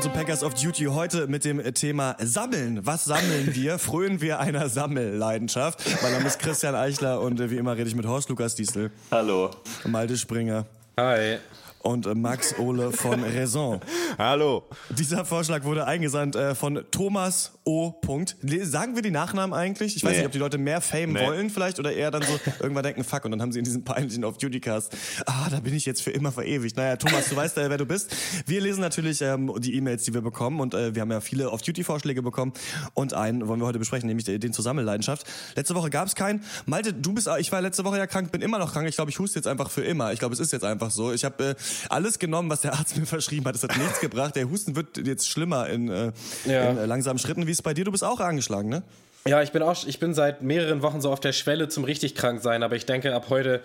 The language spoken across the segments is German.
Willkommen zu Packers of Duty. Heute mit dem Thema Sammeln. Was sammeln wir? Frönen wir einer Sammelleidenschaft? Mein Name ist Christian Eichler und äh, wie immer rede ich mit Horst Lukas Diesel. Hallo. Malte Springer. Hi. Und äh, Max Ole von Raison. Hallo. Dieser Vorschlag wurde eingesandt äh, von Thomas O. Punkt. Sagen wir die Nachnamen eigentlich? Ich weiß Nee. nicht, ob die Leute mehr Fame Nee. wollen vielleicht oder eher dann so irgendwann denken, fuck, und dann haben sie in diesem peinlichen Off-Duty-Cast, ah, da bin ich jetzt für immer verewigt. Naja, Thomas, du weißt, äh, wer du bist. Wir lesen natürlich ähm, die E-Mails, die wir bekommen und äh, wir haben ja viele Off-Duty-Vorschläge bekommen und einen wollen wir heute besprechen, nämlich den, den zur Sammelleidenschaft. Letzte Woche gab es keinen. Malte, du bist, ich war letzte Woche ja krank, bin immer noch krank. Ich glaube, ich huste jetzt einfach für immer. Ich glaube, es ist jetzt einfach so. Ich habe äh, alles genommen, was der Arzt mir verschrieben hat. Es hat nichts gebracht. Der Husten wird jetzt schlimmer in, äh, Ja. in äh, langsamen Schritten. Wie ist es bei dir? Du bist auch angeschlagen, ne? Ja, ich bin auch, ich bin seit mehreren Wochen so auf der Schwelle zum richtig krank sein, aber ich denke, ab heute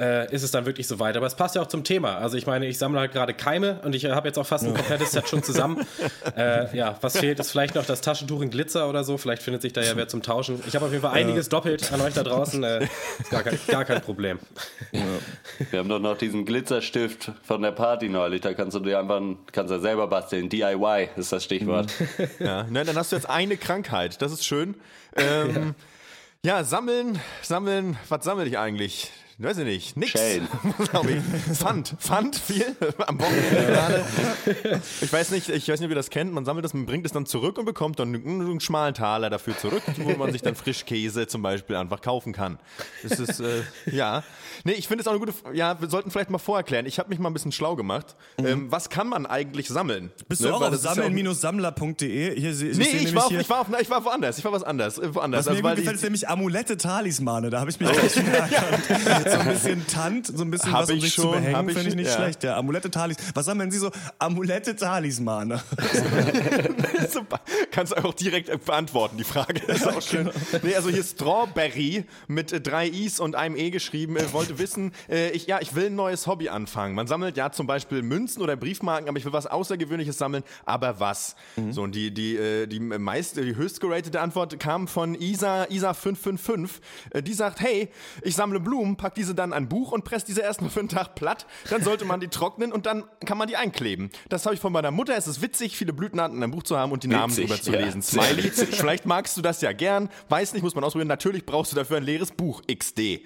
äh, ist es dann wirklich soweit. Aber es passt ja auch zum Thema. Also ich meine, ich sammle halt gerade Keime und ich habe jetzt auch fast ein komplettes Set schon zusammen. äh, ja, was fehlt, ist vielleicht noch das Taschentuch in Glitzer oder so. Vielleicht findet sich da ja wer zum Tauschen. Ich habe auf jeden Fall einiges doppelt an euch da draußen. Äh, ist gar kein, gar kein Problem. Wir haben doch noch diesen Glitzerstift von der Party neulich. Da kannst du dir einfach, kannst du selber basteln. DIY ist das Stichwort. Ja, ne, dann hast du jetzt eine Krankheit. Das ist schön. Ähm, ja. sammeln, sammeln. Was sammle ich eigentlich? Weiß ich nicht. Nix. Glaube ich. Pfand. Pfand viel am Wochenende gerade. Ich weiß nicht, ich weiß nicht, ob ihr das kennt. Man sammelt das, man bringt es dann zurück und bekommt dann einen, schmalen Taler dafür zurück, wo man sich dann Frischkäse zum Beispiel einfach kaufen kann. Das ist, äh, ja. Nee, ich finde es auch eine gute, ja, wir sollten vielleicht mal vorerklären. Ich habe mich mal ein bisschen schlau gemacht. Ähm, was kann man eigentlich sammeln? Bist Ne, du auch weil auf ja auch- sammeln-sammler.de? Se- Nee, ich war, auf, ich, war auf, ich war woanders. Ich war was anders. äh, Woanders. Was mir weil gut gefällt, ich- ist nämlich Amulette Talismane. Da habe ich mich gleich wieder erkannt. So ein bisschen Tant, so ein bisschen Hab was, um ich sich zu schon, behängen, hab ich finde ich nicht ja. schlecht. Ja, Amulette Talis. Was sammeln Sie so? Amulette Talismane. Kannst du auch direkt äh, beantworten, die Frage. Das ist auch schön. Nee, also hier Strawberry mit äh, drei I's und einem E geschrieben, äh, wollte wissen, ich, ja, ich will ein neues Hobby anfangen. Man sammelt ja zum Beispiel Münzen oder Briefmarken, aber ich will was Außergewöhnliches sammeln. Aber was? So, und die, die, die meist, die höchst geratete Antwort kam von Isa, Isa555. Äh, Die sagt, hey, ich sammle Blumen, pack diese dann an ein Buch und presse diese erstmal für einen Tag platt. Dann sollte man die trocknen und dann kann man die einkleben. Das habe ich von meiner Mutter. Es ist witzig, viele Blütenarten in einem Buch zu haben und die Namen Witzig, drüber zu ja. lesen. Smiley. Vielleicht magst du das ja gern. Weiß nicht, muss man ausprobieren. Natürlich brauchst du dafür ein leeres Buch. XD. ähm,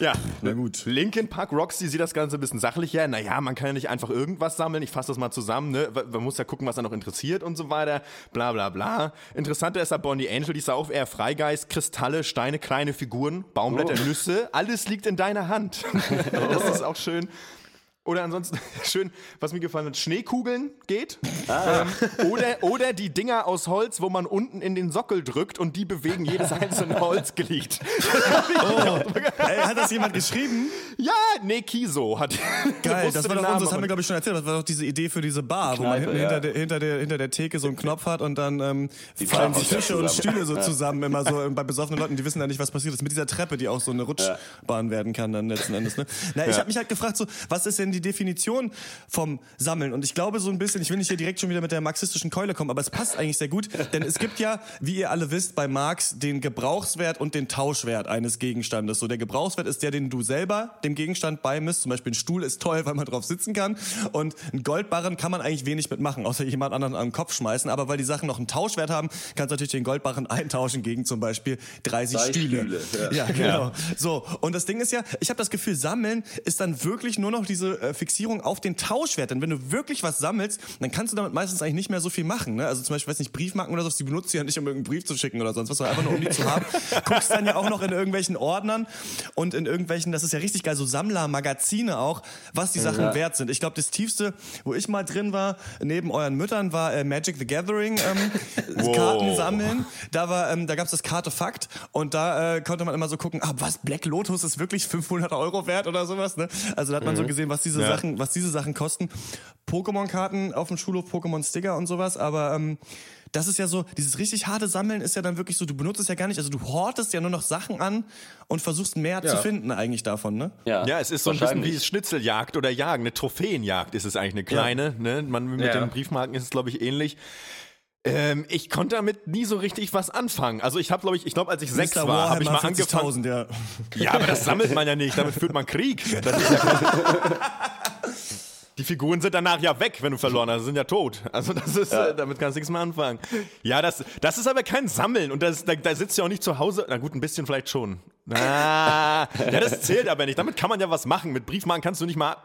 ja. Na gut. Linkin Park Roxy sieht das Ganze ein bisschen sachlicher. Naja, man kann ja nicht einfach irgendwas sammeln. Ich fasse das mal zusammen. Ne? Man muss ja gucken, was da noch interessiert und so weiter. Bla bla bla. Interessanter ist da Bonnie Angel, die ist auch eher Freigeist. Kristalle, Steine, kleine Figuren, Baumblätter, Oh. Nüsse. Alles liegt in deiner Hand. das ist auch schön. Oder ansonsten, schön, was mir gefallen hat, Schneekugeln geht. Ah. Ähm, oder, oder die Dinger aus Holz, wo man unten in den Sockel drückt und die bewegen jedes einzelne Holzglied. Ey, hat das jemand geschrieben? Ja, nee, Kiso hat. Geil, das war doch uns, das haben wir glaube ich schon erzählt, das war doch diese Idee für diese Bar, wo man Kneipe, hinten ja. hinter, der, hinter, der, hinter der Theke so einen Knopf hat und dann ähm, fallen die Tische und. Stühle so zusammen, immer so bei besoffenen Leuten, die wissen ja nicht, was passiert ist, mit dieser Treppe, die auch so eine Rutschbahn werden kann dann letzten Endes. Ne? Na, ich habe mich halt gefragt, so, was ist denn die Definition vom Sammeln? Und ich glaube so ein bisschen, ich will nicht hier direkt schon wieder mit der marxistischen Keule kommen, aber es passt eigentlich sehr gut, denn es gibt ja, wie ihr alle wisst, bei Marx den Gebrauchswert und den Tauschwert eines Gegenstandes. So, der Gebrauchswert ist der, den du selber dem Gegenstand beimisst. Zum Beispiel ein Stuhl ist toll, weil man drauf sitzen kann. Und ein Goldbarren kann man eigentlich wenig mitmachen, außer jemand anderen am Kopf schmeißen. Aber weil die Sachen noch einen Tauschwert haben, kannst du natürlich den Goldbarren eintauschen gegen zum Beispiel 30 Drei Stühle. Stühle, Ja, genau. So, und das Ding ist ja, ich habe das Gefühl, Sammeln ist dann wirklich nur noch diese äh, Fixierung auf den Tauschwert. Denn wenn du wirklich was sammelst, dann kannst du damit meistens eigentlich nicht mehr so viel machen. Ne? Also zum Beispiel, weiß nicht, Briefmarken oder so, die benutzt du ja nicht, um irgendeinen Brief zu schicken oder sonst was, sondern einfach nur, um die zu haben. Guckst dann ja auch noch in irgendwelchen Ordnern und in irgendwelchen, das ist ja richtig geil, so Sammlermagazine auch, was die Sachen Ja. wert sind. Ich glaube, das tiefste, wo ich mal drin war, neben euren Müttern, war äh, Magic the Gathering, ähm, Karten sammeln. Da war, ähm, da gab's das Kartefakt und da äh, konnte man immer so gucken, ah, was, Black Lotus ist wirklich 500 Euro wert oder sowas, ne? Also da hat man so gesehen, was diese Ja. Sachen, was diese Sachen kosten. Pokémon-Karten auf dem Schulhof, Pokémon-Sticker und sowas, aber ähm, das ist ja so, dieses richtig harte Sammeln ist ja dann wirklich so, du benutzt es ja gar nicht, also du hortest ja nur noch Sachen an und versuchst mehr zu finden eigentlich davon, ne? Ja, Ja, es ist so ein bisschen wie Schnitzeljagd oder Jagen, eine Trophäenjagd ist es eigentlich eine kleine. Ne? Man, mit Ja. den Briefmarken ist es, glaube ich, ähnlich. Ähm, ich konnte damit nie so richtig was anfangen. Also ich habe, glaube ich, ich glaube, als ich sechs Mr. war, habe ich mal angefangen. 40.000, ja. Ja, aber das sammelt man ja nicht. Damit führt man Krieg. Das ist ja die Figuren sind danach ja weg, wenn du verloren hast, sind ja tot. Also das ist, ja. äh, damit kannst du nichts mehr anfangen. Ja, das, das ist aber kein Sammeln und das, da, da sitzt du ja auch nicht zu Hause. Na gut, ein bisschen vielleicht schon. Ah, ja, das zählt aber nicht. Damit kann man ja was machen. Mit Briefmarken kannst du nicht mal.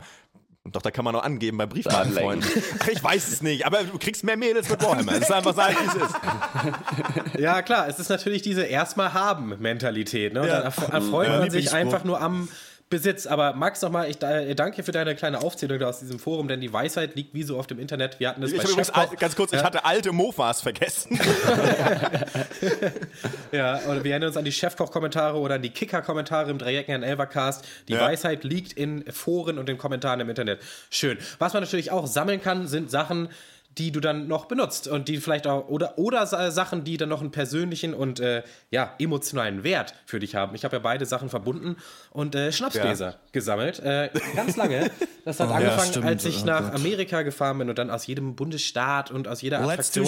Doch, da kann man noch angeben bei Briefmarkenfreunden. Ach, ich weiß es nicht, aber du kriegst mehr Mädels mit Warhammer. Es ist einfach so, wie es ist. Ja, klar, es ist natürlich diese erstmal haben Mentalität. Ne? Ja. dann erfreut man sich einfach nur am Besitz. Aber Max, nochmal, ich danke für deine kleine Aufzählung aus diesem Forum, denn die Weisheit liegt wie so oft im Internet. Wir hatten das ich bei übrigens, Ganz kurz, ja? ich hatte alte Mofas vergessen. ja, und wir erinnern uns an die Chefkoch-Kommentare oder an die Kicker-Kommentare im Dreiecken an Elvercast. Die ja. Weisheit liegt in Foren und in Kommentaren im Internet. Schön. Was man natürlich auch sammeln kann, sind Sachen, die du dann noch benutzt und die vielleicht auch oder oder Sachen, die dann noch einen persönlichen und äh, ja emotionalen Wert für dich haben. Ich habe ja beide Sachen verbunden und äh, Schnapsgläser ja. gesammelt, äh, ganz lange. Das hat oh, angefangen, ja, als ich oh, nach Gott. Amerika gefahren bin und dann aus jedem Bundesstaat und aus jeder Attraktion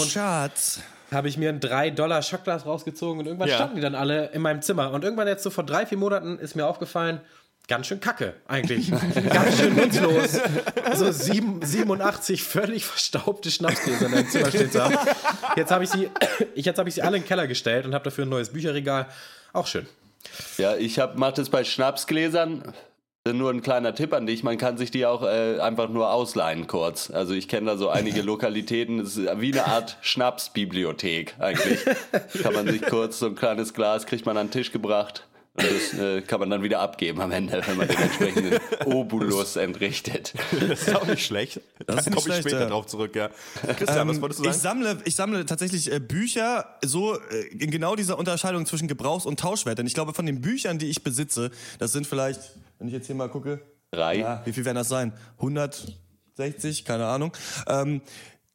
habe ich mir ein 3 Dollar Schockglas rausgezogen und irgendwann ja. standen die dann alle in meinem Zimmer und irgendwann jetzt so vor drei vier Monaten ist mir aufgefallen ganz schön kacke, eigentlich. ganz schön nutzlos. So 7, 87 völlig verstaubte Schnapsgläser in deinem Zimmer stehen zu haben. Jetzt habe ich, sie, ich, sie alle in den Keller gestellt und habe dafür ein neues Bücherregal. Auch schön. Ja, ich mache das bei Schnapsgläsern. Nur ein kleiner Tipp an dich, man kann sich die auch äh, einfach nur ausleihen kurz. Also ich kenne da so einige Lokalitäten, das ist wie eine Art Schnapsbibliothek eigentlich. kann man sich kurz so ein kleines Glas, kriegt man an den Tisch gebracht. Und das äh, kann man dann wieder abgeben am Ende, wenn man den entsprechenden Obulus entrichtet. Das ist auch nicht schlecht. Das da komme ich später ja. drauf zurück, ja. Christian, ähm, was wolltest du sagen? Ich sammle, ich sammle tatsächlich äh, Bücher so äh, in genau dieser Unterscheidung zwischen Gebrauchs- und Tauschwert. Denn ich glaube, von den Büchern, die ich besitze, das sind vielleicht, wenn ich jetzt hier mal gucke, drei. Ja, wie viel werden das sein? 160, keine Ahnung. Ähm,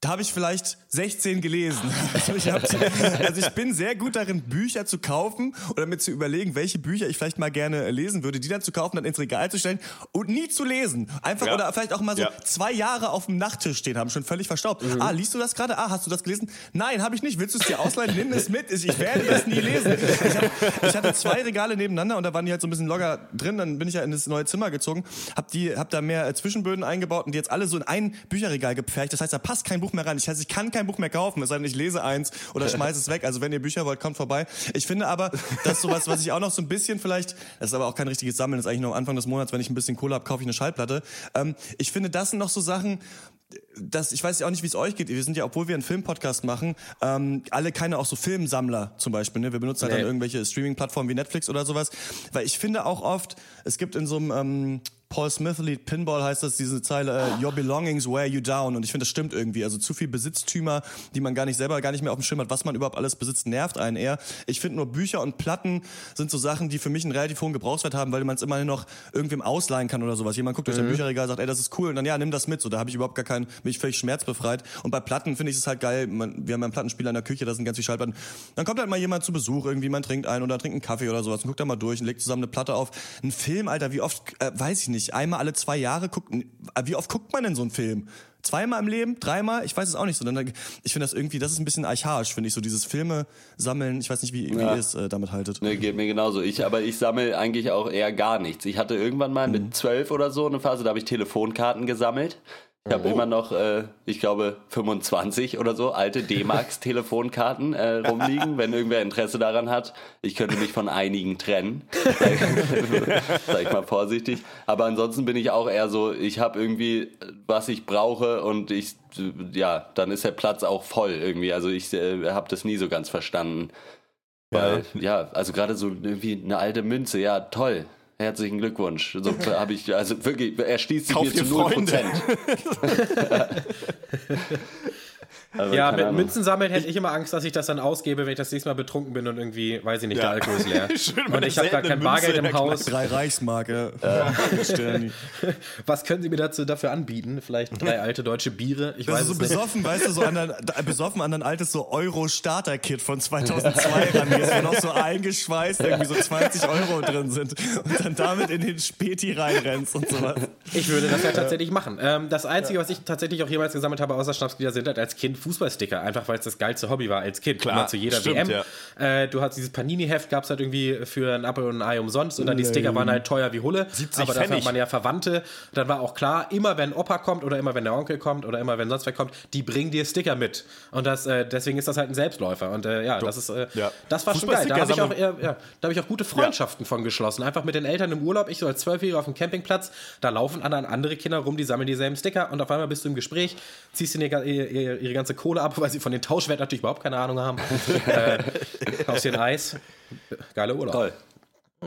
da habe ich vielleicht 16 gelesen. Also ich, also ich, bin sehr gut darin, Bücher zu kaufen oder mir zu überlegen, welche Bücher ich vielleicht mal gerne lesen würde, die dann zu kaufen, dann ins Regal zu stellen und nie zu lesen. Einfach ja. oder vielleicht auch mal so ja. zwei Jahre auf dem Nachttisch stehen haben, schon völlig verstaubt. Mhm. Ah, liest du das gerade? Ah, hast du das gelesen? Nein, habe ich nicht. Willst du es dir ausleihen? Nimm es mit. Ich werde das nie lesen. Ich, hab, ich, hatte zwei Regale nebeneinander und da waren die halt so ein bisschen locker drin. Dann bin ich ja in das neue Zimmer gezogen, hab die, hab da mehr Zwischenböden eingebaut und die jetzt alle so in ein Bücherregal gepfercht. Das heißt, da passt kein Buch mehr rein. Ich, heißt, ich kann kein Buch mehr kaufen, es sei denn, ich lese eins oder schmeiße es weg. Also wenn ihr Bücher wollt, kommt vorbei. Ich finde aber, dass sowas, was ich auch noch so ein bisschen vielleicht, das ist aber auch kein richtiges Sammeln, das ist eigentlich nur am Anfang des Monats, wenn ich ein bisschen Kohle habe, kaufe ich eine Schallplatte. Ähm, ich finde, das sind noch so Sachen, das, ich weiß ja auch nicht, wie es euch geht. Wir sind ja, obwohl wir einen Filmpodcast machen, ähm, alle keine auch so Filmsammler zum Beispiel. Ne? Wir benutzen halt nee. dann irgendwelche Streaming-Plattformen wie Netflix oder sowas. Weil ich finde auch oft, es gibt in so einem ähm, Paul Smith Lied Pinball heißt das, diese Zeile, äh, Your belongings wear you down. Und ich finde, das stimmt irgendwie. Also zu viel Besitztümer, die man gar nicht selber, gar nicht mehr auf dem Schirm hat, was man überhaupt alles besitzt, nervt einen eher. Ich finde nur Bücher und Platten sind so Sachen, die für mich einen relativ hohen Gebrauchswert haben, weil man es immerhin noch irgendwem ausleihen kann oder sowas. Jemand guckt durch mhm. dein Bücherregal, sagt, ey, das ist cool. Und dann, ja, nimm das mit. So, da habe ich überhaupt gar keinen, bin ich völlig schmerzbefreit. Und bei Platten finde ich es halt geil. Man, wir haben ja einen Plattenspieler in der Küche, da sind ganz viele Schallplatten. Dann kommt halt mal jemand zu Besuch, irgendwie, man trinkt ein oder trinkt einen Kaffee oder sowas und guckt da mal durch und legt zusammen eine Platte auf. Ein Film, Alter, wie oft, äh, weiß ich nicht, einmal alle zwei Jahre guckt, wie oft guckt man denn so einen Film? Zweimal im Leben? Dreimal? Ich weiß es auch nicht so. Ich finde das irgendwie, das ist ein bisschen archaisch, finde ich, so dieses Filme sammeln. Ich weiß nicht, wie, wie ja. ihr es äh, damit haltet. Nee, geht mir genauso. Ich, aber ich sammle eigentlich auch eher gar nichts. Ich hatte irgendwann mal mhm. mit zwölf oder so eine Phase, da habe ich Telefonkarten gesammelt. Ich habe oh. immer noch, äh, ich glaube, 25 oder so alte D-Max-Telefonkarten äh, rumliegen, wenn irgendwer Interesse daran hat. Ich könnte mich von einigen trennen. Sag ich mal vorsichtig. Aber ansonsten bin ich auch eher so, ich habe irgendwie, was ich brauche und ich, ja, dann ist der Platz auch voll irgendwie. Also ich äh, habe das nie so ganz verstanden. Weil, ja, ja also gerade so irgendwie eine alte Münze, ja, toll. Herzlichen Glückwunsch. So habe ich, also wirklich, er schließt sich Kauf mir zu 0%. Also, ja, mit Ahnung. Münzen sammeln hätte ich immer Angst, dass ich das dann ausgebe, wenn ich das nächste Mal betrunken bin und irgendwie, weiß ich nicht, ja. der Alkohol ist leer. und ich habe gar kein Bargeld im Haus. Drei Reichsmarke. Äh. Was können Sie mir dazu dafür anbieten? Vielleicht drei alte deutsche Biere? Ich das weiß ist so besoffen, nicht. weißt du, so an ein, besoffen an ein altes so Euro-Starter-Kit von 2002 rangehst, wo noch so eingeschweißt irgendwie so 20 Euro drin sind und dann damit in den Späti reinrennst und sowas. Ich würde das ja tatsächlich machen. Ähm, das Einzige, was ich tatsächlich auch jemals gesammelt habe, außer Schnapsglieder, sind halt als Kind Fußballsticker, einfach weil es das geilste Hobby war als Kind. Klar, Immer zu jeder stimmt, WM. ja. Äh, du hast dieses Panini-Heft, gab es halt irgendwie für ein Apfel und ein Ei umsonst und dann die Sticker waren halt teuer wie Hulle. 70 aber dafür hat man ja Verwandte. Dann war auch klar, immer wenn Opa kommt oder immer wenn der Onkel kommt oder immer wenn sonst wer kommt, die bringen dir Sticker mit. Und das, äh, deswegen ist das halt ein Selbstläufer. Und äh, ja, das ist, äh, Ja. das war schon geil. Da habe ich, auch, ja, da hab ich auch gute Freundschaften von geschlossen. Einfach mit den Eltern im Urlaub, ich so als Zwölfjähriger auf dem Campingplatz, da laufen andere Kinder rum, die sammeln dieselben Sticker und auf einmal bist du im Gespräch, ziehst ihnen ihre, ihre, ihre ganze Kohle ab, weil sie von den Tauschwert natürlich überhaupt keine Ahnung haben. äh, aus den Eis. Geiler Urlaub. Toll.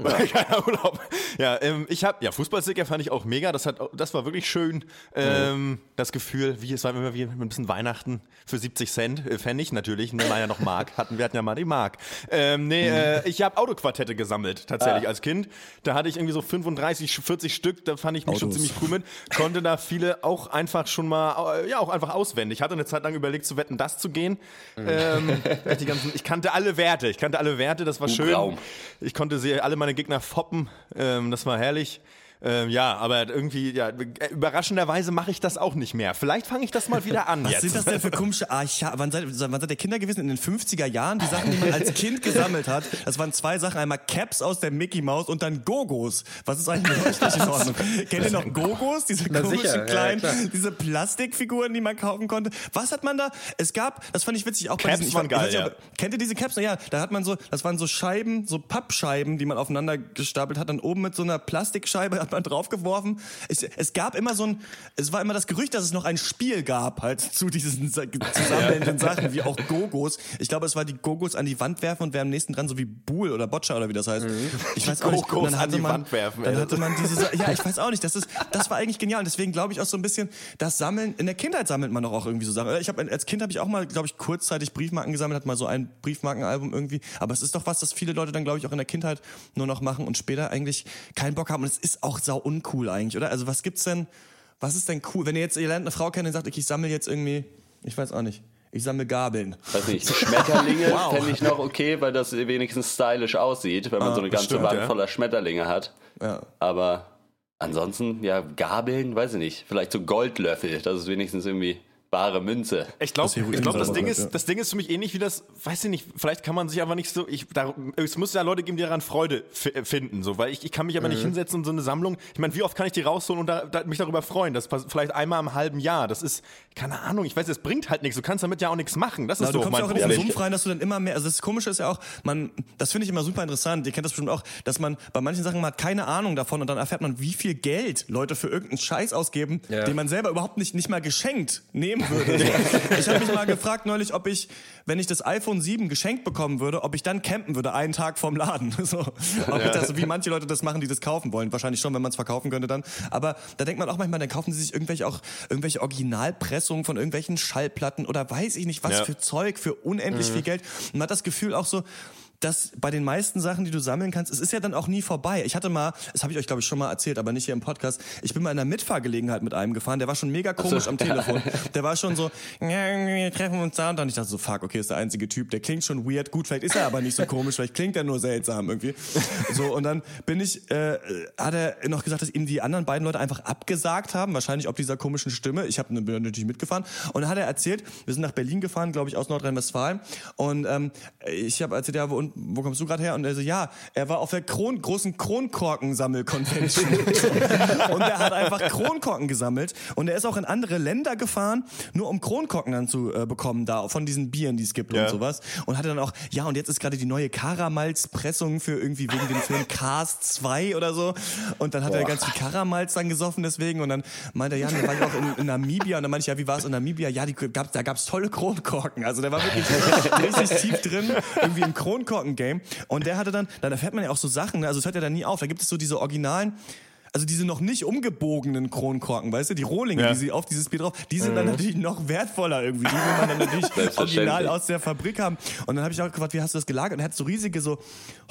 Keiner Urlaub. Ja, ähm, ich habe ja Fußballsticker fand ich auch mega. Das hat, das war wirklich schön. Ähm, das Gefühl, wie es war immer wie ein bisschen Weihnachten für 70 Cent äh, Pfennig natürlich. Ne, war ja noch Mark. Hatten wir hatten ja mal die Mark. Ähm, nee, äh, ich habe Autoquartette gesammelt tatsächlich als Kind. Da hatte ich irgendwie so 35, 40 Stück. Da fand ich mich schon Autos. ziemlich cool mit. Konnte da viele auch einfach schon mal, äh, ja auch einfach auswendig. Ich hatte eine Zeit lang überlegt zu wetten, das zu gehen. Ähm, ich die ganzen, ich kannte alle Werte. Ich kannte alle Werte. Das war schön. Ich konnte sie alle meine Gegner foppen. Ähm, das war herrlich. Ähm, ja, aber irgendwie, ja, überraschenderweise mache ich das auch nicht mehr. Vielleicht fange ich das mal wieder an Was jetzt. sind das denn für komische Archa wann seid, wann seid ihr Kinder gewesen? In den 50er Jahren? Die Sachen, die man als Kind gesammelt hat. Das waren zwei Sachen. Einmal Caps aus der Mickey Maus und dann Gogos. Was ist eigentlich mit euch nicht in Ordnung? Kennt ihr noch Gogos? Diese Na komischen sicher, ja, kleinen, klar. diese Plastikfiguren, die man kaufen konnte. Was hat man da? Es gab, das fand ich witzig, auch bei Caps diesen, ich waren geil, ob- Kennt ihr diese Caps? Ja, da hat man so, das waren so Scheiben, so Pappscheiben, die man aufeinander gestapelt hat. Dann oben mit so einer Plastikscheibe hat man draufgeworfen. Es, es gab immer so ein, es war immer das Gerücht, dass es noch ein Spiel gab, halt zu diesen sa- zusammenhängenden Sachen, wie auch Gogos. Ich glaube, es war die Gogos an die Wand werfen und wer am nächsten dran, so wie Buhl oder Boccia oder wie das heißt. Ich weiß auch nicht. Gogos dann an hatte die man, Wand werfen, Dann hatte man diese, ja, ich weiß auch nicht. Das ist, das war eigentlich genial. Und deswegen glaube ich auch so ein bisschen, das Sammeln, in der Kindheit sammelt man doch auch irgendwie so Sachen. Ich habe als Kind habe ich auch mal, glaube ich, kurzzeitig Briefmarken gesammelt, hat mal so ein Briefmarkenalbum irgendwie. Aber es ist doch was, das viele Leute dann, glaube ich, auch in der Kindheit nur noch machen und später eigentlich keinen Bock haben. Und es ist auch sau uncool eigentlich, oder? Also was gibt's denn, was ist denn cool? Wenn ihr jetzt, ihr lernt eine Frau kennen und sagt, ich sammle jetzt irgendwie, ich weiß auch nicht, ich sammle Gabeln. Weiß nicht, Schmetterlinge fände ich noch okay, weil das wenigstens stylisch aussieht, wenn man so eine ganze stimmt, Wand ja. voller Schmetterlinge hat. Ja. Aber ansonsten, ja, Gabeln, weiß ich nicht. Vielleicht so Goldlöffel, das ist wenigstens irgendwie bare Münze. Ich glaube, ich glaub, das, Ding ist, das Ding ist für mich ähnlich wie das, weiß ich nicht, vielleicht kann man sich aber nicht so, ich, da, es muss ja Leute geben, die daran Freude äh, finden, so, weil ich, ich kann mich aber nicht hinsetzen und so eine Sammlung, ich meine, wie oft kann ich die rausholen und da, da, mich darüber freuen? Das passiert vielleicht einmal im halben Jahr, das ist, keine Ahnung, ich weiß, das bringt halt nichts, du kannst damit ja auch nichts machen, das ist du so kommst mein ja auch in diesen. Sumpf rein, dass du dann immer mehr, also das Komische ist ja auch, man, das finde ich immer super interessant, ihr kennt das bestimmt auch, dass man bei manchen Sachen man hat keine Ahnung davon und dann erfährt man, wie viel Geld Leute für irgendeinen Scheiß ausgeben, Ja. den man selber überhaupt nicht, nicht mal geschenkt nehmen würde. ich habe mich mal gefragt neulich, ob ich, wenn ich das iPhone 7 geschenkt bekommen würde, ob ich dann campen würde, einen Tag vorm Laden. So, ob ich das, wie manche Leute das machen, die das kaufen wollen. Wahrscheinlich schon, wenn man es verkaufen könnte dann. Aber da denkt man auch manchmal, dann kaufen sie sich irgendwelche auch irgendwelche Originalpressungen von irgendwelchen Schallplatten oder weiß ich nicht was Ja. für Zeug für unendlich viel Geld. Und man hat das Gefühl auch so, dass bei den meisten Sachen, die du sammeln kannst, es ist ja dann auch nie vorbei. Ich hatte mal, das habe ich euch glaube ich schon mal erzählt, aber nicht hier im Podcast. Ich bin mal in einer Mitfahrgelegenheit mit einem gefahren, der war schon mega komisch am Telefon. Der war schon so, wir treffen uns da und dann ich dachte so, fuck, okay, ist der einzige Typ, der klingt schon weird. Gut, vielleicht ist er aber nicht so komisch, vielleicht klingt er nur seltsam irgendwie. So und dann bin ich, äh, hat er noch gesagt, dass ihm die anderen beiden Leute einfach abgesagt haben, wahrscheinlich ob dieser komischen Stimme. Ich habe natürlich mitgefahren und dann hat er erzählt, wir sind nach Berlin gefahren, glaube ich, aus Nordrhein-Westfalen und ähm, ich habe erzählt, ja, wo, wo kommst du gerade her? Und er so, ja, er war auf der Kron großen Kronkorkensammel-Convention und er hat einfach Kronkorken gesammelt. Und er ist auch in andere Länder gefahren, nur um Kronkorken dann zu äh, bekommen da von diesen Bieren, die es gibt Ja. und sowas. Und hatte dann auch, ja, und jetzt ist gerade die neue Karamalz-Pressung für irgendwie wegen dem Film Cars 2 oder so. Und dann hat er ganz viel Karamalz dann gesoffen deswegen. Und dann meinte er, ja, dann war ich auch in, in Namibia. Und dann meinte ich, ja, wie war es in Namibia? Ja, die gab, da gab's tolle Kronkorken, also der war wirklich richtig tief drin, irgendwie im Kronkorken-Game und der hatte dann, dann erfährt man ja auch so Sachen, ne? also es hört ja dann nie auf, da gibt es so diese originalen also diese noch nicht umgebogenen Kronkorken, weißt du, die Rohlinge, Ja. die sie auf dieses Bier drauf, die sind dann natürlich noch wertvoller irgendwie. Die will man dann natürlich original aus der Fabrik haben. Und dann habe ich auch gefragt, wie hast du das gelagert? Und er hat so riesige so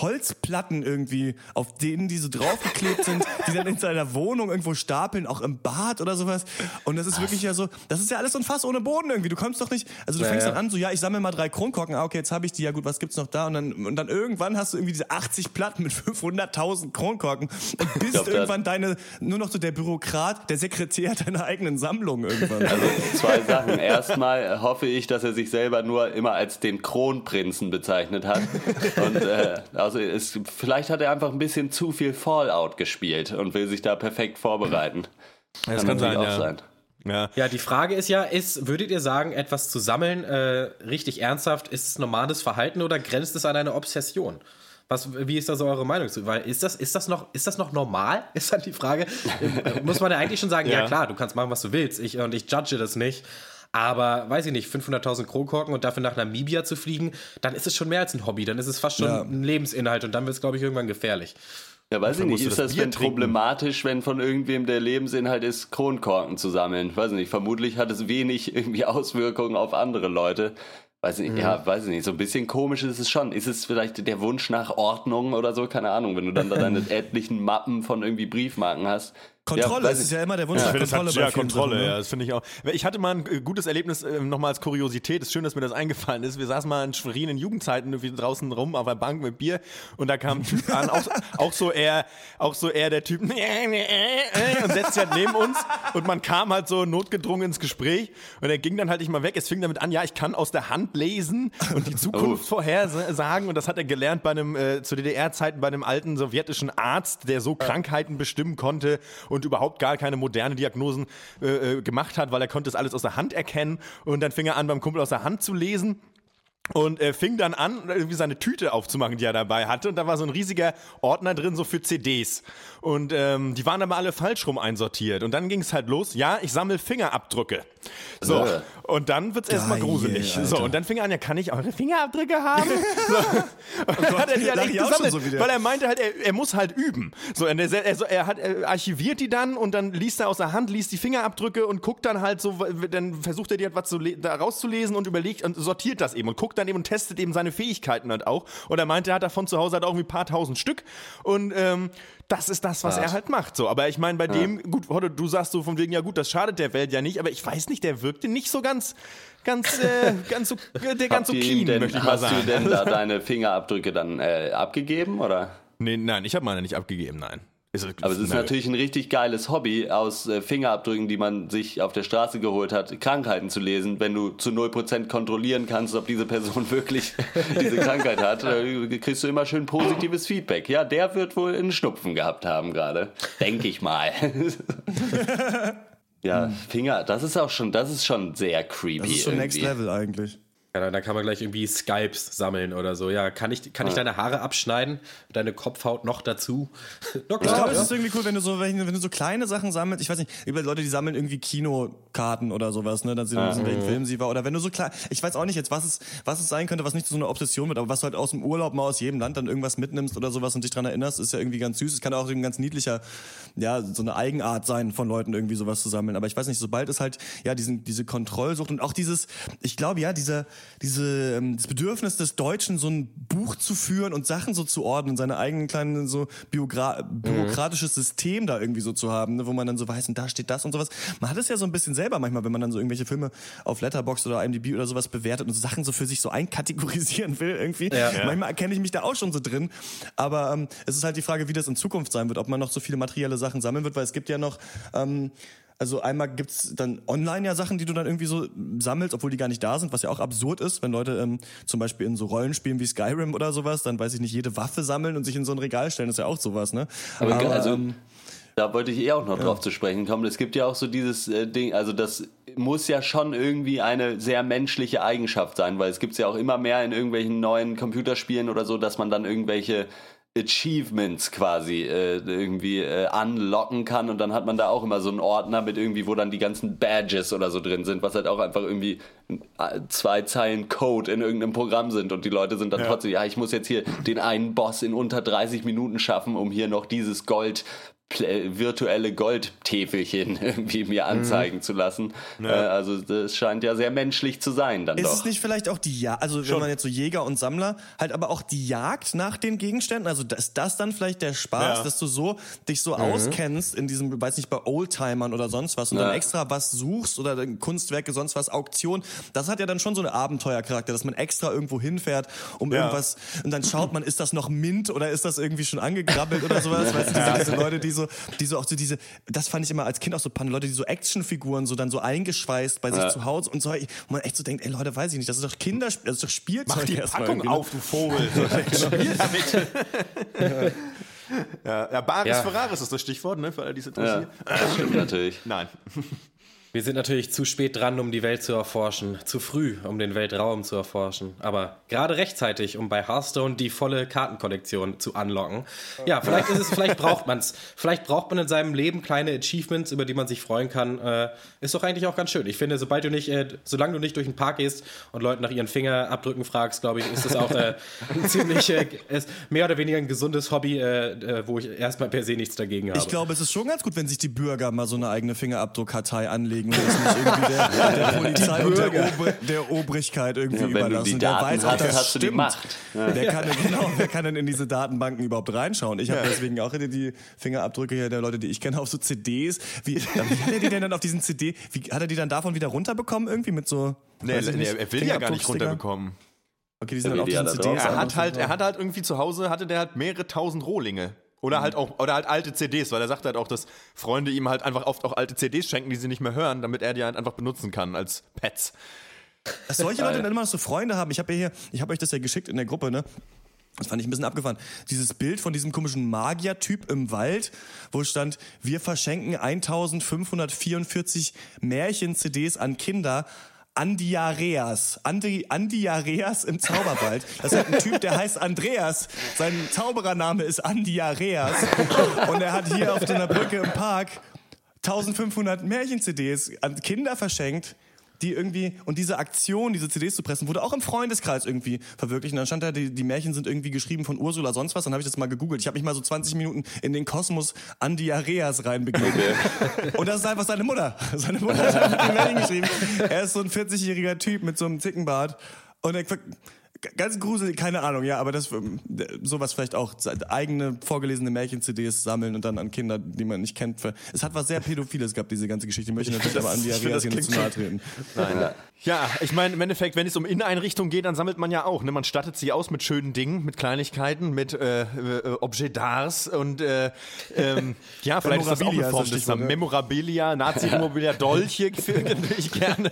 Holzplatten irgendwie, auf denen die so draufgeklebt sind, die dann in seiner Wohnung irgendwo stapeln, auch im Bad oder sowas. Und das ist wirklich ja so, das ist ja alles so ein Fass ohne Boden irgendwie. Du kommst doch nicht, also du Ja, fängst ja. dann an, so ja, ich sammle mal drei Kronkorken, ah, okay, jetzt habe ich die, ja gut, was gibt's noch da? Und dann, und dann irgendwann hast du irgendwie diese 80 Platten mit 500.000 Kronkorken und bist glaub, irgendwann deine, nur noch so der Bürokrat, der Sekretär deiner eigenen Sammlung irgendwann. Also zwei Sachen. Erstmal hoffe ich, dass er sich selber nur immer als den Kronprinzen bezeichnet hat. Und äh, also es, vielleicht hat er einfach ein bisschen zu viel Fallout gespielt und will sich da perfekt vorbereiten. Das kann, kann sein, ja. sein. Ja. ja, die Frage ist ja, ist, würdet ihr sagen, etwas zu sammeln, äh, richtig ernsthaft, ist es normales Verhalten oder grenzt es an eine Obsession? Was, wie ist da so eure Meinung zu? Weil ist das, ist das noch, ist das noch normal? Ist dann die Frage. Muss man ja eigentlich schon sagen, ja. ja. klar, du kannst machen, was du willst. Ich, und ich judge das nicht. Aber weiß ich nicht, 500.000 Kronkorken und dafür nach Namibia zu fliegen, dann ist es schon mehr als ein Hobby. Dann ist es fast schon ja. ein Lebensinhalt und dann wird es, glaube ich, irgendwann gefährlich. Ja, weiß ich nicht. Ist das, das denn problematisch, wenn von irgendwem der Lebensinhalt ist, Kronkorken zu sammeln? Weiß ich nicht. Vermutlich hat es wenig irgendwie Auswirkungen auf andere Leute. Weiß nicht, mhm. ja, weiß ich nicht. So ein bisschen komisch ist es schon. Ist es vielleicht der Wunsch nach Ordnung oder so? Keine Ahnung. Wenn du dann da deine etlichen Mappen von irgendwie Briefmarken hast, Kontrolle, ja, das ist ja immer der Wunsch ja, nach Kontrolle. Halt, ja, Kontrolle, Sachen, ne? ja, das finde ich auch. Ich hatte mal ein äh, gutes Erlebnis, äh, nochmal als Kuriosität, ist schön, dass mir das eingefallen ist. Wir saßen mal in Schwerin in Jugendzeiten irgendwie draußen rum auf der Bank mit Bier und da kam ein Typ an, auch, auch so eher, auch so eher der Typ, und setzt sich halt neben uns und man kam halt so notgedrungen ins Gespräch und er ging dann halt nicht mal weg. Es fing damit an, ja, ich kann aus der Hand lesen und die Zukunft oh. vorhersagen und das hat er gelernt bei einem, äh, zu DDR-Zeiten bei einem alten sowjetischen Arzt, der so Krankheiten bestimmen konnte und überhaupt gar keine moderne Diagnosen äh, äh, gemacht hat, weil er konnte es alles aus der Hand erkennen und dann fing er an, beim Kumpel aus der Hand zu lesen und äh, fing dann an, irgendwie seine Tüte aufzumachen, die er dabei hatte. Und da war so ein riesiger Ordner drin, so für CDs. Und ähm, die waren aber alle falsch rum einsortiert. Und dann ging es halt los, ja, ich sammle Fingerabdrücke. So, äh. und dann wird's erstmal gruselig. Alter. So, und dann fing er an, ja, kann ich eure Fingerabdrücke haben? so. Und dann hat er die halt gesammelt, so weil er meinte halt, er, er, muss halt üben. So, und er, also er hat er archiviert die dann und dann liest er aus der Hand, liest die Fingerabdrücke und guckt dann halt so, dann versucht er die halt was zu da rauszulesen und überlegt und sortiert das eben und guckt dann eben und testet eben seine Fähigkeiten halt auch. Und er meinte, er hat davon zu Hause halt auch irgendwie ein paar tausend Stück. Und ähm, das ist das, was ja. er halt macht. So, aber ich meine, bei ja. dem, gut, du sagst so von wegen, ja gut, das schadet der Welt ja nicht, aber ich weiß nicht, der wirkte nicht so ganz, ganz, äh, ganz so, der ganz so keen, denn, möchte ich mal sagen. Hast du denn da deine Fingerabdrücke dann äh, abgegeben oder? Nee, nein, ich habe meine nicht abgegeben, nein. Aber es ist natürlich ein richtig geiles Hobby, aus äh, Fingerabdrücken, die man sich auf der Straße geholt hat, Krankheiten zu lesen. Wenn du zu 0% kontrollieren kannst, ob diese Person wirklich diese Krankheit hat, äh, kriegst du immer schön positives Feedback. Ja, der wird wohl einen Schnupfen gehabt haben gerade. Denke ich mal. ja, Finger, das ist auch schon, das ist schon sehr creepy. Das ist schon irgendwie. Next Level eigentlich. Ja, da kann man gleich irgendwie Skypes sammeln oder so. Ja, kann ich, kann ja. ich deine Haare abschneiden? Deine Kopfhaut noch dazu? Klar, ich glaube, es ist irgendwie cool, wenn du so, wenn du so kleine Sachen sammelst. Ich weiß nicht, über Leute, die sammeln irgendwie Kinokarten oder sowas, ne? Dann sehen wir, in welchem Film sie war. Oder wenn du so klein, ich weiß auch nicht jetzt, was es, was es sein könnte, was nicht so eine Obsession wird, aber was du halt aus dem Urlaub mal aus jedem Land dann irgendwas mitnimmst oder sowas und dich dran erinnerst, ist ja irgendwie ganz süß. Es kann auch ein ganz niedlicher, ja, so eine Eigenart sein von Leuten irgendwie sowas zu sammeln. Aber ich weiß nicht, sobald es halt, ja, diesen, diese Kontrollsucht und auch dieses, ich glaube, ja, dieser, diese, ähm, das Bedürfnis des Deutschen, so ein Buch zu führen und Sachen so zu ordnen, seine eigenen kleinen so Biogra bürokratisches System da irgendwie so zu haben, ne, wo man dann so weiß, und da steht das und sowas. Man hat es ja so ein bisschen selber manchmal, wenn man dann so irgendwelche Filme auf Letterbox oder IMDb oder sowas bewertet und so Sachen so für sich so einkategorisieren will irgendwie. Ja. Manchmal erkenne ich mich da auch schon so drin. Aber ähm, es ist halt die Frage, wie das in Zukunft sein wird, ob man noch so viele materielle Sachen sammeln wird, weil es gibt ja noch ähm, also einmal gibt's dann online ja Sachen, die du dann irgendwie so sammelst, obwohl die gar nicht da sind, was ja auch absurd ist, wenn Leute ähm, zum Beispiel in so Rollenspielen wie Skyrim oder sowas, dann weiß ich nicht, jede Waffe sammeln und sich in so ein Regal stellen, ist ja auch sowas, ne? Aber, Aber also, ähm, da wollte ich eh auch noch ja. drauf zu sprechen kommen. Es gibt ja auch so dieses äh, Ding, also das muss ja schon irgendwie eine sehr menschliche Eigenschaft sein, weil es gibt ja auch immer mehr in irgendwelchen neuen Computerspielen oder so, dass man dann irgendwelche Achievements quasi äh, irgendwie äh, unlocken kann und dann hat man da auch immer so einen Ordner mit irgendwie, wo dann die ganzen Badges oder so drin sind, was halt auch einfach irgendwie zwei Zeilen Code in irgendeinem Programm sind und die Leute sind dann ja. trotzdem, ja, ich muss jetzt hier den einen Boss in unter 30 Minuten schaffen, um hier noch dieses Gold virtuelle Goldtäfelchen irgendwie mir mhm. anzeigen mhm. zu lassen. Ja. Äh, also das scheint ja sehr menschlich zu sein dann Ist doch. es nicht vielleicht auch die Jagd, also Schon. wenn man jetzt so Jäger und Sammler, halt aber auch die Jagd nach den Gegenständen, also ist das dann vielleicht der Spaß, ja. dass du so dich so mhm. auskennst in diesem, weiß nicht, bei Oldtimern oder sonst was und ja. dann extra was suchst oder Kunstwerke, sonst was, Auktion, das hat ja dann schon so einen Abenteuercharakter, dass man extra irgendwo hinfährt, um irgendwas und dann schaut man, ist das noch Mint oder ist das irgendwie schon angegrabbelt oder sowas, weißt du, diese, diese Leute, die so, die so auch so diese, das fand ich immer als Kind auch so paar Leute, die so Actionfiguren so dann so eingeschweißt bei sich Ja. zu Hause und so, wo man echt so denkt, ey Leute, weiß ich nicht, das ist doch Kinder, das ist doch Spielzeug Mach die erstmal Packung irgendwie, ne? auf, du Vogel. Spiel damit. ja, ja, Baris Ja. Ferraris ist das Stichwort, ne, für alle, die es Ja, interessiert. das stimmt natürlich. Nein. Wir sind natürlich zu spät dran, um die Welt zu erforschen, zu früh, um den Weltraum zu erforschen, aber gerade rechtzeitig, um bei Hearthstone die volle Kartenkollektion zu unlocken. Ja, vielleicht ist es, vielleicht braucht man es. Vielleicht braucht man in seinem Leben kleine Achievements, über die man sich freuen kann. Äh, ist doch eigentlich auch ganz schön. Ich finde, sobald du nicht, äh, solange du nicht durch den Park gehst und Leuten nach ihren Fingerabdrücken fragst, glaube ich, ist das auch äh, ein ziemlich, äh, mehr oder weniger ein gesundes Hobby, äh, äh, wo ich erstmal per se nichts dagegen habe. Ich glaube, es ist schon ganz gut, wenn sich die Bürger mal so eine eigene Fingerabdruckkartei anlegen und das nicht irgendwie der, der Polizei und der, Obr der Obrigkeit irgendwie Ja, wenn du überlassen. die der weiß auch, hast, das hast du die stimmt. Macht. Wer, kann denn, genau, wer kann denn in diese Datenbanken überhaupt reinschauen? Ich habe deswegen auch die Fingerabdrücke hier der Leute, die ich kenne, auf so CDs. Wie, wie hat er die denn dann auf diesen CD, wie hat er die dann davon wieder runterbekommen irgendwie mit so... Nee, nee, nicht, er will ja gar nicht runterbekommen. Okay, die sind Ja, dann auf die diesen CDs. Er hat halt, er hat halt irgendwie zu Hause, hatte der halt mehrere tausend Rohlinge. Oder halt auch, oder halt alte CDs, weil er sagt halt auch, dass Freunde ihm halt einfach oft auch alte CDs schenken, die sie nicht mehr hören, damit er die halt einfach benutzen kann als Pets. Dass solche Leute dann immer noch so Freunde haben. Ich habe ja hier, ich habe euch das ja geschickt in der Gruppe, ne? Das fand ich ein bisschen abgefahren. Dieses Bild von diesem komischen Magier-Typ im Wald, wo stand, wir verschenken 1544 Märchen-CDs an Kinder. Andiareas. Andi, Andiareas im Zauberwald. Das ist ein Typ, der heißt Andreas. Sein Zauberername ist Andiareas. Und er hat hier auf einer Brücke im Park 1500 Märchen-CDs an Kinder verschenkt, die irgendwie, und diese Aktion, diese CDs zu pressen, wurde auch im Freundeskreis irgendwie verwirklicht. Und dann stand da, die, die Märchen sind irgendwie geschrieben von Ursula sonst was. Dann habe ich das mal gegoogelt. Ich habe mich mal so 20 Minuten in den Kosmos Andiareas reinbegeben. Und das ist einfach seine Mutter. Seine Mutter hat die Märchen geschrieben. Er ist so ein 40-jähriger Typ mit so einem Zickenbart. Und er Ganz gruselig, keine Ahnung, ja, aber das ähm, sowas vielleicht auch eigene vorgelesene Märchen-CDs sammeln und dann an Kinder, die man nicht kennt. Es hat was sehr Pädophiles gehabt, diese ganze Geschichte. Ich möchte natürlich aber an die das hier nicht zu nahe treten. Ja, ich meine, im Endeffekt, wenn es um Inneneinrichtungen geht, dann sammelt man ja auch. Ne? Man stattet sie aus mit schönen Dingen, mit Kleinigkeiten, mit äh, äh, Objet d'Arts und äh, ähm, ja, vielleicht ist das auch eine Memorabilia Form das des Stichwort, ne? Memorabilia, Nazi-Immobilia, Dolche finde ich gerne.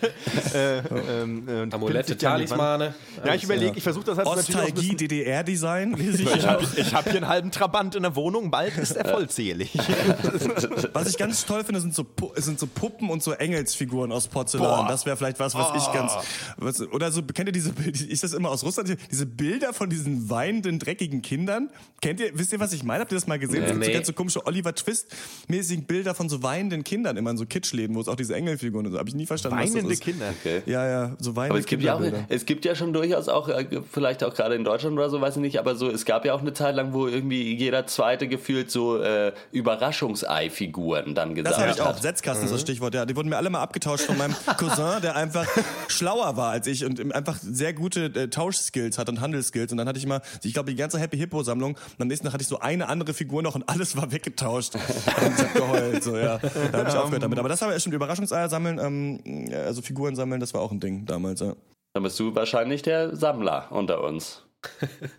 Äh, ähm, äh, Amulette. Talismane. Ja, ich überlege, ich versuche das halt natürlich auch ein Ostalgie, DDR-Design. Ich habe ich hab hier einen halben Trabant in der Wohnung, bald ist er vollzählig. Was ich ganz toll finde, sind so, sind so Puppen und so Engelsfiguren aus Porzellan. Boah. Das wäre vielleicht was, was ich ganz. Was, oder so, kennt ihr diese Bilder? Ist das immer aus Russland? Diese Bilder von diesen weinenden, dreckigen Kindern? Kennt ihr, wisst ihr, was ich meine? Habt ihr das mal gesehen? Es gibt so Nee. ganz so komische Oliver Twist-mäßigen Bilder von so weinenden Kindern immer in so Kitschläden, wo es auch diese Engelfiguren und so. Habe ich nie verstanden. was Weinende das ist. Kinder. Okay. Ja, ja, so weinende Aber es gibt ja auch, es gibt ja schon durchaus auch, äh, vielleicht auch gerade in Deutschland oder so, weiß ich nicht, aber so, es gab ja auch eine Zeit lang, wo irgendwie jeder zweite gefühlt so äh, Überraschungsei-Figuren dann Das habe ich auch. hat. Setzkasten ist das Stichwort. Ja, die wurden mir alle mal abgetauscht von meinem Cousin, der einfach schlauer war als ich und einfach sehr gute äh, Tauschskills hat und Handelsskills. Und dann hatte ich mal, ich glaube, die ganze Happy Hippo Sammlung. Und am nächsten Tag hatte ich so eine andere Figur noch und alles war weggetauscht. und ich hab geheult. So, ja. Da habe ich aufgehört damit. Aber das habe ich stimmt. Überraschungseier sammeln, ähm, ja, also Figuren sammeln, das war auch ein Ding damals. Ja. Dann bist du wahrscheinlich der Sammler unter uns.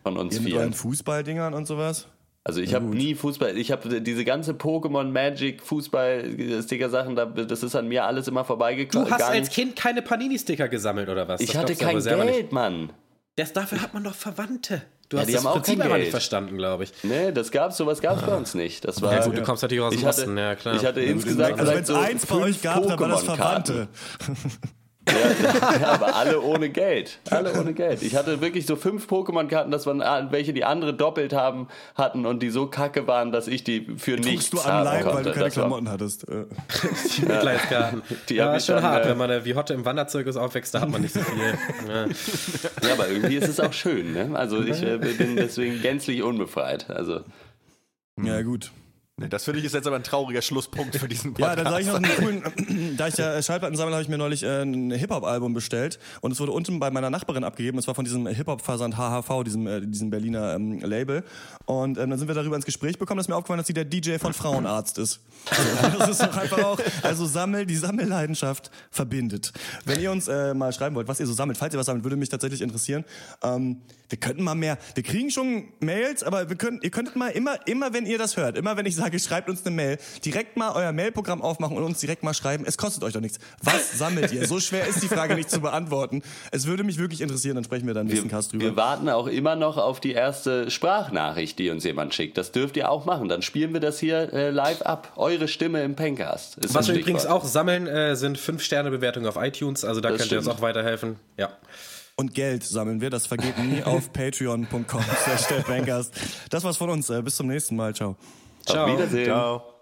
Von uns Ihr mit euren vier. Fußballdingern und sowas. Also ich habe nie Fußball, ich habe diese ganze Pokémon, Magic, Fußball, Sticker-Sachen, da- das ist an mir alles immer vorbeigekommen. Du hast als Kind keine Panini-Sticker gesammelt oder was? ich Das hatte kein Geld, Nicht. Mann. Das, dafür hat man doch Verwandte. Du Ja, hast die das haben auch Prinzip kein aber nicht Geld. verstanden, glaube ich. Nee, das gab's, sowas gab's bei uns nicht. Das war, Ja, gut, du kommst natürlich aus dem ich hatte, Osten, ja klar. Ich hatte insgesamt Also wenn vielleicht es so eins bei euch gab, dann war das. Verwandte. Ja, ja, aber alle ohne Geld. Alle ohne Geld. Ich hatte wirklich so fünf Pokémon-Karten, das waren ah, welche, die andere doppelt haben, hatten und die so kacke waren, dass ich die für nichts Guckst du an haben Leib, konnte. weil du keine Das war- Klamotten hattest. Äh. Die Mitleidskarten. Die ja, ist ich schon dann, hart, äh, wenn man äh, wie Hotte im Wanderzirkus aufwächst, da hat man nicht so viel. ja. Ja, aber irgendwie ist es auch schön. Ne? Also ich äh, bin deswegen gänzlich unbefreit. Also Ja, gut. Nee, das finde ich ist jetzt aber ein trauriger Schlusspunkt für diesen Ja, Podcast. dann sage ich noch einen coolen, da ich ja Schallplatten sammle, habe ich mir neulich äh, ein Hip-Hop-Album bestellt und es wurde unten bei meiner Nachbarin abgegeben, es war von diesem Hip-Hop-Versand HHV, diesem, äh, diesem Berliner ähm, Label und ähm, dann sind wir darüber ins Gespräch bekommen, dass mir aufgefallen ist, dass sie der DJ von Frauenarzt ist. Also, das ist doch einfach auch, also Sammel, die Sammelleidenschaft verbindet. Wenn ihr uns äh, mal schreiben wollt, was ihr so sammelt, falls ihr was sammelt, würde mich tatsächlich interessieren. Ähm, wir könnten mal mehr, wir kriegen schon Mails, aber wir können, ihr könntet mal immer, immer wenn ihr das hört, immer wenn ich sage, heutzutage, schreibt uns eine Mail. Direkt mal euer Mailprogramm aufmachen und uns direkt mal schreiben. Es kostet euch doch nichts. Was sammelt ihr? So schwer ist die Frage nicht zu beantworten. Es würde mich wirklich interessieren, dann sprechen wir dann nächsten Cast drüber. Wir warten auch immer noch auf die erste Sprachnachricht, die uns jemand schickt. Das dürft ihr auch machen. Dann spielen wir das hier äh, live ab. Eure Stimme im Pencast. Ist Was wir übrigens auch sammeln, äh, sind 5-Sterne-Bewertungen auf iTunes. Also da das könnt stimmt. ihr uns auch weiterhelfen. Ja. Und Geld sammeln wir, das vergeht nie auf patreon.com. Das war's von uns. Äh, bis zum nächsten Mal. Ciao. Ciao. Auf Wiedersehen. Ciao.